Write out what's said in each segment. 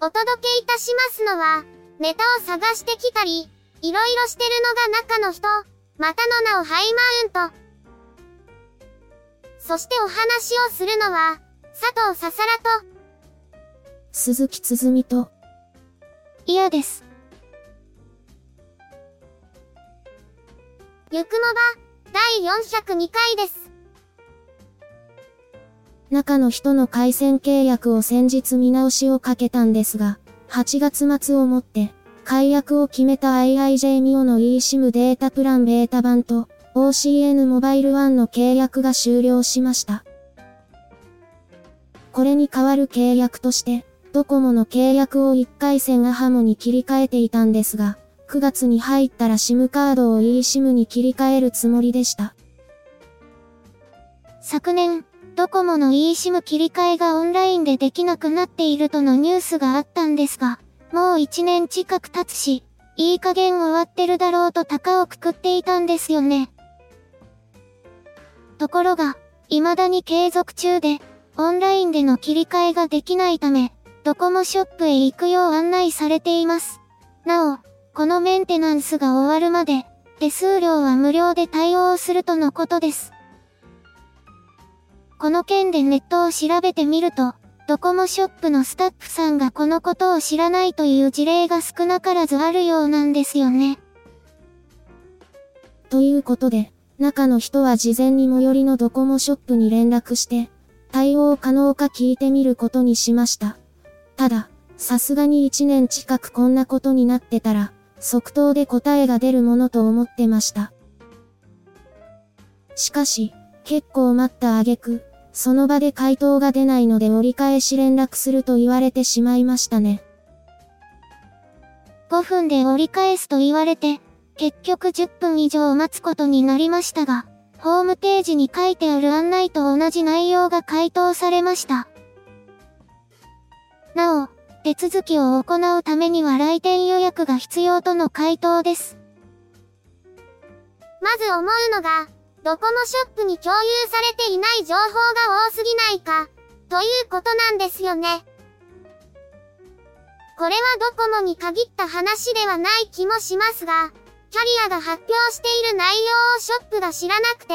お届けいたしますのは、ネタを探してきたり、いろいろしてるのが中の人、またの名をハイマウント。そしてお話をするのは、佐藤ささらと、鈴木つづみと、嫌です。ゆくもば、第402回です。中の人の回線契約を先日見直しをかけたんですが、8月末をもって、解約を決めた IIJ ミオの eSIM データプランベータ版と OCN モバイル1の契約が終了しました。これに代わる契約として、ドコモの契約を1回線アハモに切り替えていたんですが、9月に入ったら SIM カードを eSIM に切り替えるつもりでした。昨年、ドコモの eSIM 切り替えがオンラインでできなくなっているとのニュースがあったんですが、もう1年近く経つし、いい加減終わってるだろうと高をくくっていたんですよね。ところが、未だに継続中で、オンラインでの切り替えができないため、ドコモショップへ行くよう案内されています。なお、このメンテナンスが終わるまで、手数料は無料で対応するとのことです。この件でネットを調べてみると、ドコモショップのスタッフさんがこのことを知らないという事例が少なからずあるようなんですよね。ということで、中の人は事前に最寄りのドコモショップに連絡して、対応可能か聞いてみることにしました。ただ、さすがに1年近くこんなことになってたら、即答で答えが出るものと思ってました。しかし、結構待った挙句、その場で回答が出ないので折り返し連絡すると言われてしまいましたね。5分で折り返すと言われて、結局10分以上待つことになりましたが、ホームページに書いてある案内と同じ内容が回答されました。なお、手続きを行うためには来店予約が必要との回答です。まず思うのが、ドコモショップに共有されていない情報が多すぎないか、ということなんですよね。これはドコモに限った話ではない気もしますが、キャリアが発表している内容をショップが知らなくて、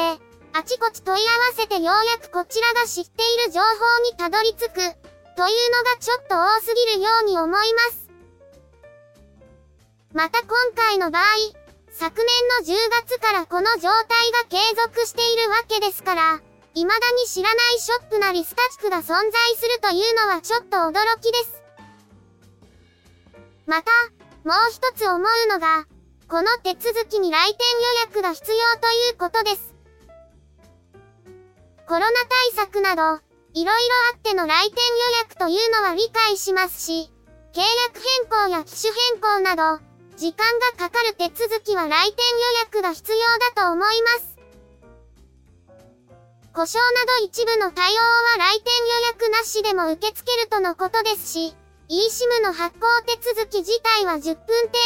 あちこち問い合わせてようやくこちらが知っている情報にたどり着く、というのがちょっと多すぎるように思います。また今回の場合、昨年の10月からこの状態が継続しているわけですから、未だに知らないショップなりスタッフが存在するというのはちょっと驚きです。また、もう一つ思うのが、この手続きに来店予約が必要ということです。コロナ対策など、いろいろあっての来店予約というのは理解しますし、契約変更や機種変更など、時間がかかる手続きは来店予約が必要だと思います。故障など一部の対応は来店予約なしでも受け付けるとのことですし、eSIM の発行手続き自体は10分程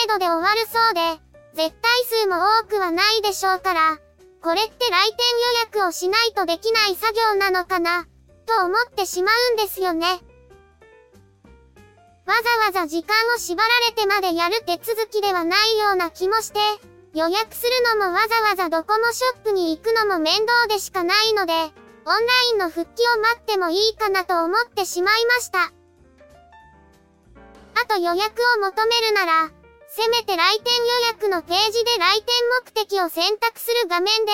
度で終わるそうで、絶対数も多くはないでしょうから、これって来店予約をしないとできない作業なのかな、と思ってしまうんですよね。わざわざ時間を縛られてまでやる手続きではないような気もして、予約するのもわざわざドコモショップに行くのも面倒でしかないので、オンラインの復帰を待ってもいいかなと思ってしまいました。あと予約を求めるなら、せめて来店予約のページで来店目的を選択する画面で、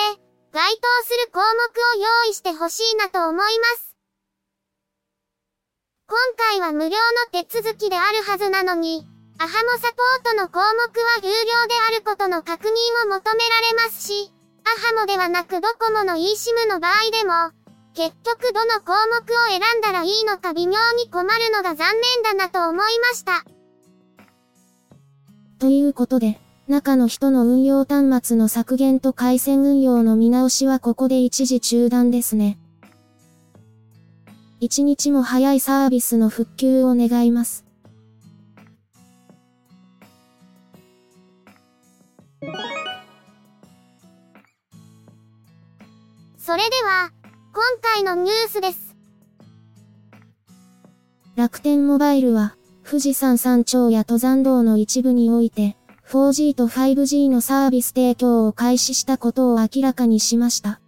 該当する項目を用意してほしいなと思います。回は無料の手続きであるはずなのに、アハモサポートの項目は有料であることの確認を求められますし、アハモではなくドコモの eSIM の場合でも、結局どの項目を選んだらいいのか微妙に困るのが残念だなと思いました。ということで、中の人の運用端末の削減と回線運用の見直しはここで一時中断ですね。一日も早いサービスの復旧を願います。それでは、今回のニュースです。楽天モバイルは、富士山山頂や登山道の一部において、4G と 5G のサービス提供を開始したことを明らかにしました。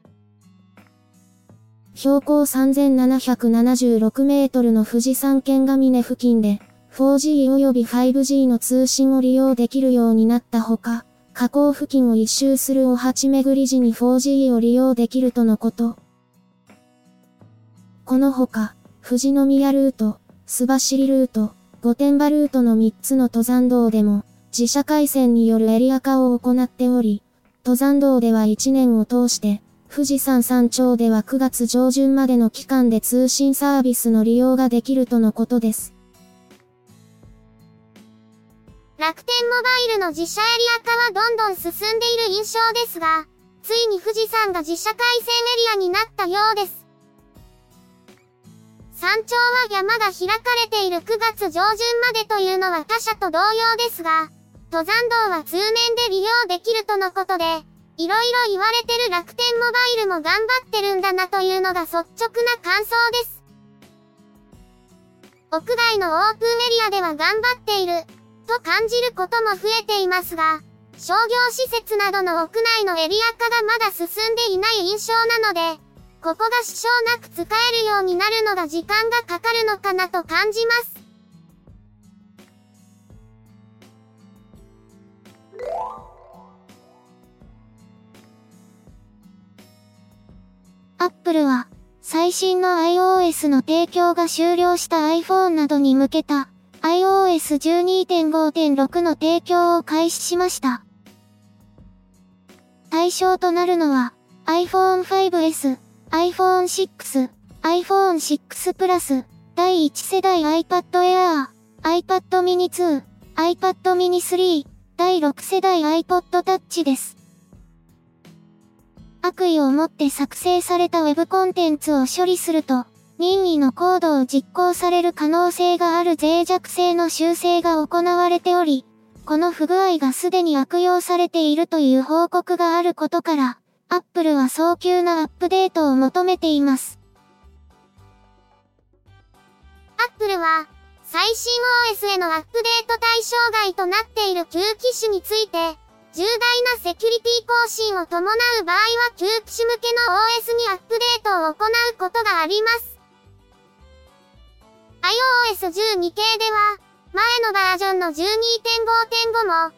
標高3776メートルの富士山県ヶ峰付近で、4G 及び 5G の通信を利用できるようになったほか、河口付近を一周するお鉢巡り時に 4G を利用できるとのこと。このほか、富士宮ルート、須走ルート、御殿場ルートの3つの登山道でも、自社回線によるエリア化を行っており、登山道では1年を通して、富士山山頂では9月上旬までの期間で通信サービスの利用ができるとのことです。楽天モバイルの自社エリア化はどんどん進んでいる印象ですが、ついに富士山が自社回線エリアになったようです。山頂は山が開かれている9月上旬までというのは他社と同様ですが、登山道は通年で利用できるとのことで、いろいろ言われてる楽天モバイルも頑張ってるんだなというのが率直な感想です。屋外のオープンエリアでは頑張っている。と感じることも増えていますが、商業施設などの屋内のエリア化がまだ進んでいない印象なので、ここが支障なく使えるようになるのが時間がかかるのかなと感じます。アップルは、最新の iOS の提供が終了した iPhone などに向けた iOS12.5.6 の提供を開始しました。対象となるのは iPhone 5S、iPhone 6、iPhone 6 Plus、第1世代 iPad Air、iPad mini 2、iPad mini 3、第6世代 iPod Touch です。悪意を持って作成された Web コンテンツを処理すると、任意のコードを実行される可能性がある脆弱性の修正が行われており、この不具合がすでに悪用されているという報告があることから、Apple は早急なアップデートを求めています。Apple は、最新 OS へのアップデート対象外となっている旧機種について、重大なセキュリティ更新を伴う場合は旧機種向けの OS にアップデートを行うことがあります。iOS12 系では、前のバージョンの12.5.5も、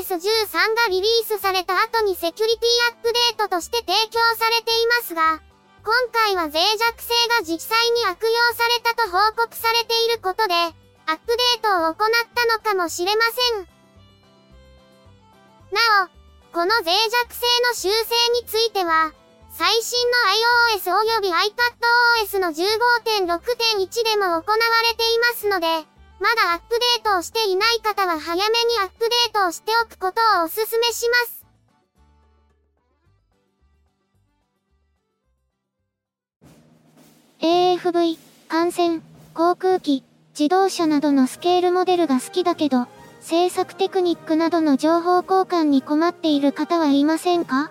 iOS13 がリリースされた後にセキュリティアップデートとして提供されていますが、今回は脆弱性が実際に悪用されたと報告されていることで、アップデートを行ったのかもしれません。なお、この脆弱性の修正については、最新の iOS 及び iPadOS の15.6.1でも行われていますので、まだアップデートをしていない方は早めにアップデートをしておくことをお勧めします。AFV、艦船、航空機、自動車などのスケールモデルが好きだけど、制作テクニックなどの情報交換に困っている方はいませんか？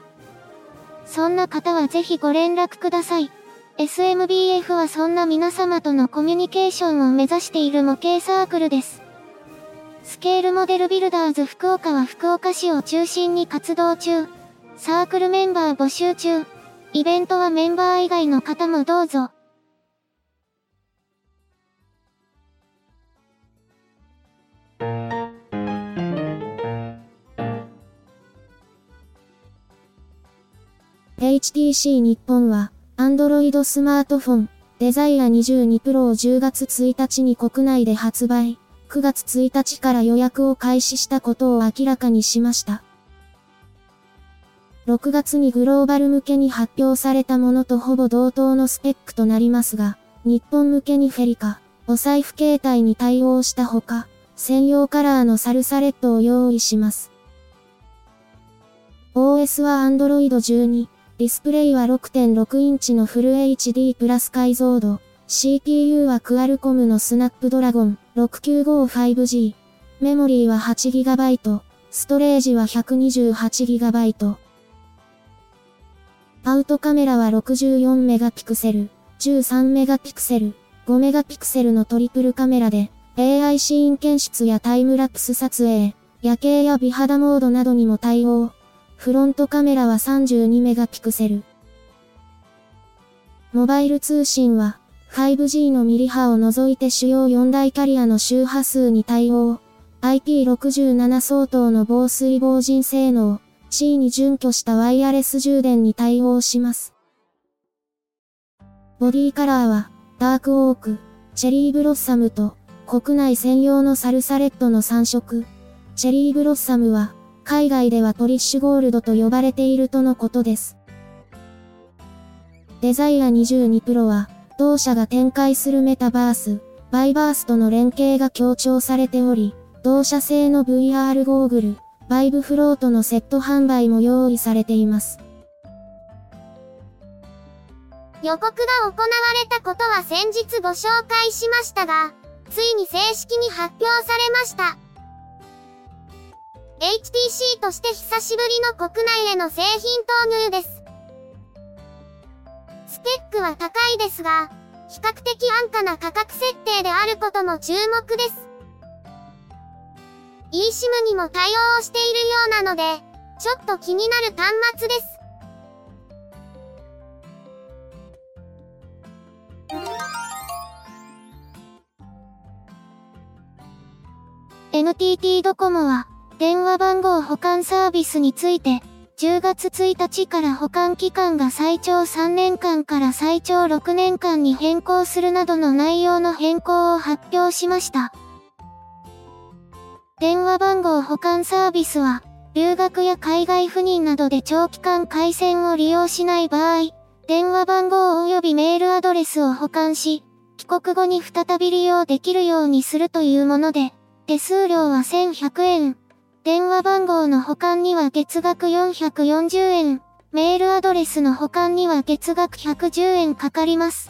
そんな方はぜひご連絡ください。SMBF はそんな皆様とのコミュニケーションを目指している模型サークルです。スケールモデルビルダーズ福岡は福岡市を中心に活動中。サークルメンバー募集中。イベントはメンバー以外の方もどうぞ。HTC 日本は、Android スマートフォン、デザイア22 Pro を10月1日に国内で発売、9月1日から予約を開始したことを明らかにしました。6月にグローバル向けに発表されたものとほぼ同等のスペックとなりますが、日本向けにフェリカ、お財布携帯に対応したほか、専用カラーのサルサレットを用意します。OS は Android 12、ディスプレイは6.6インチのフル HD プラス解像度、CPU はクアルコムのスナップドラゴン。6955G、メモリーは 8GB、ストレージは 128GB。アウトカメラは64メガピクセル、13メガピクセル、5メガピクセルのトリプルカメラで、AI シーン検出やタイムラプス撮影、夜景や美肌モードなどにも対応。フロントカメラは32メガピクセル。モバイル通信は、5G のミリ波を除いて主要4大キャリアの周波数に対応。IP67 相当の防水防塵性能。地位に準拠したワイヤレス充電に対応します。ボディカラーは、ダークオーク、チェリーブロッサムと、国内専用のサルサレットの3色。チェリーブロッサムは、海外ではトリッシュゴールドと呼ばれているとのことです。デザイア22プロは、同社が展開するメタバース、バイバースとの連携が強調されており、同社製の VR ゴーグル、バイブフロートのセット販売も用意されています。予告が行われたことは先日ご紹介しましたが、ついに正式に発表されました。HTC として久しぶりの国内への製品投入です。スペックは高いですが、比較的安価な価格設定であることも注目です。eSIM にも対応しているようなので、ちょっと気になる端末です。NTT ドコモは、電話番号保管サービスについて、10月1日から保管期間が最長3年間から最長6年間に変更するなどの内容の変更を発表しました。電話番号保管サービスは、留学や海外赴任などで長期間回線を利用しない場合、電話番号及びメールアドレスを保管し、帰国後に再び利用できるようにするというもので、手数料は1100円。電話番号の保管には月額440円。メールアドレスの保管には月額110円かかります。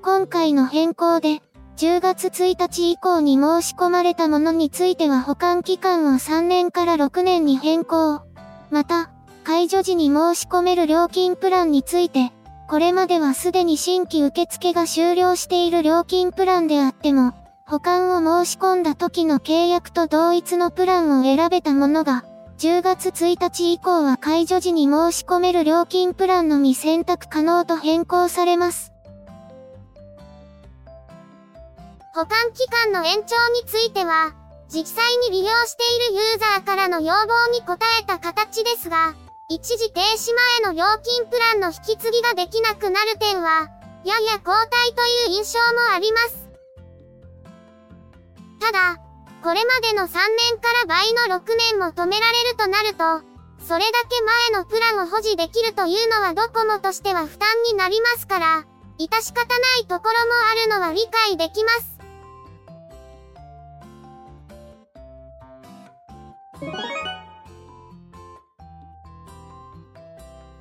今回の変更で、10月1日以降に申し込まれたものについては保管期間を3年から6年に変更。また、解除時に申し込める料金プランについて、これまではすでに新規受付が終了している料金プランであっても、保管を申し込んだ時の契約と同一のプランを選べたものが、10月1日以降は解除時に申し込める料金プランのみ選択可能と変更されます。保管期間の延長については、実際に利用しているユーザーからの要望に応えた形ですが、一時停止前の料金プランの引き継ぎができなくなる点は、やや後退という印象もあります。ただ、これまでの3年から倍の6年も止められるとなると、それだけ前のプランを保持できるというのはドコモとしては負担になりますから、致し方ないところもあるのは理解できます。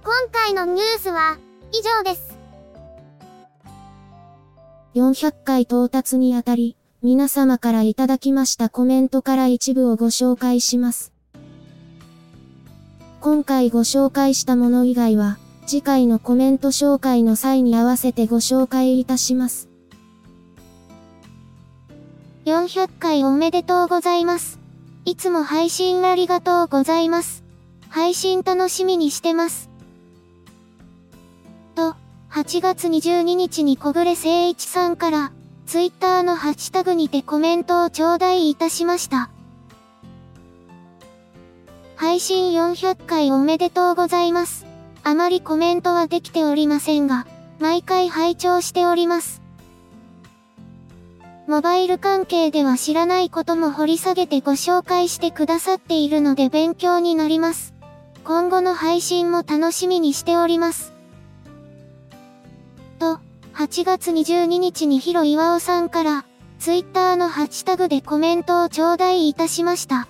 今回のニュースは以上です。400回到達にあたり、皆様からいただきましたコメントから一部をご紹介します。今回ご紹介したもの以外は、次回のコメント紹介の際に合わせてご紹介いたします。400回おめでとうございます。いつも配信ありがとうございます。配信楽しみにしてます。と、8月22日に小暮誠一さんから、ツイッターのハッシュタグにてコメントを頂戴いたしました。配信400回おめでとうございます。あまりコメントはできておりませんが、毎回拝聴しております。モバイル関係では知らないことも掘り下げてご紹介してくださっているので勉強になります。今後の配信も楽しみにしております。8月22日にヒロ岩尾さんから、ツイッターのハッシュタグでコメントを頂戴いたしました。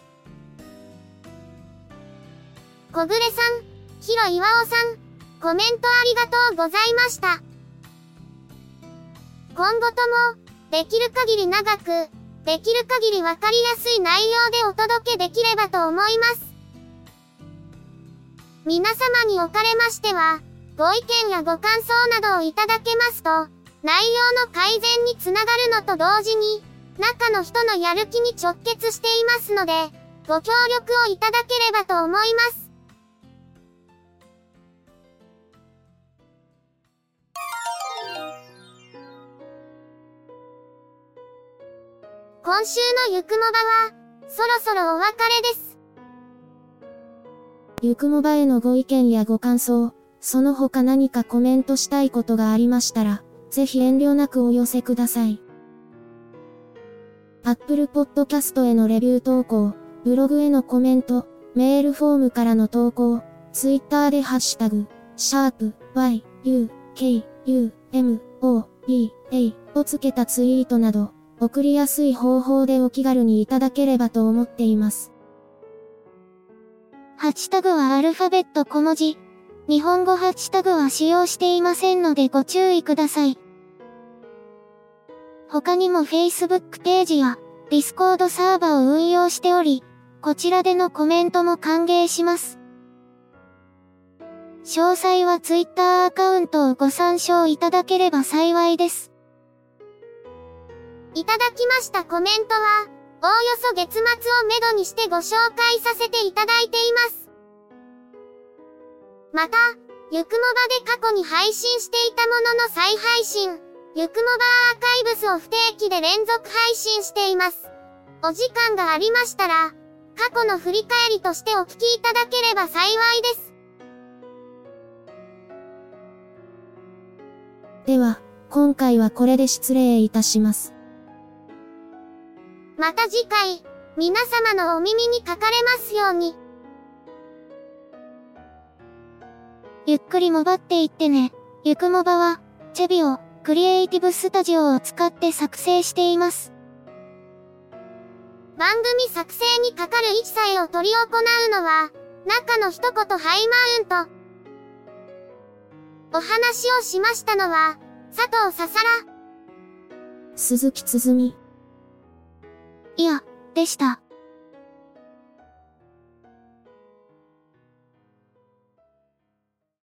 小暮さん、ヒロ岩尾さん、コメントありがとうございました。今後とも、できる限り長く、できる限りわかりやすい内容でお届けできればと思います。皆様におかれましては、ご意見やご感想などをいただけますと、内容の改善につながるのと同時に、中の人のやる気に直結していますので、ご協力をいただければと思います。今週のゆくもばは、そろそろお別れです。ゆくもばへのご意見やご感想、その他何かコメントしたいことがありましたら、ぜひ遠慮なくお寄せください。Apple Podcast へのレビュー投稿、ブログへのコメント、メールフォームからの投稿、Twitter でハッシュタグ、シャープ y, u, k, u, m, o, b, a をつけたツイートなど、送りやすい方法でお気軽にいただければと思っています。ハッシュタグはアルファベット小文字。日本語ハッシュタグは使用していませんのでご注意ください。他にも Facebook ページや Discord サーバを運用しており、こちらでのコメントも歓迎します。詳細は Twitter アカウントをご参照いただければ幸いです。いただきましたコメントは、おおよそ月末をめどにしてご紹介させていただいています。また、ゆくもばで過去に配信していたものの再配信、ゆくもばアーカイブスを不定期で連続配信しています。お時間がありましたら、過去の振り返りとしてお聞きいただければ幸いです。では、今回はこれで失礼いたします。また次回、皆様のお耳にかかれますように。ゆっくりもばっていってね。ゆくもばは、チェビオ、クリエイティブスタジオを使って作成しています。番組作成にかかる一切を取り行うのは、中の一言ハイマウント。お話をしましたのは、佐藤ささら。鈴木つづみ。いや、でした。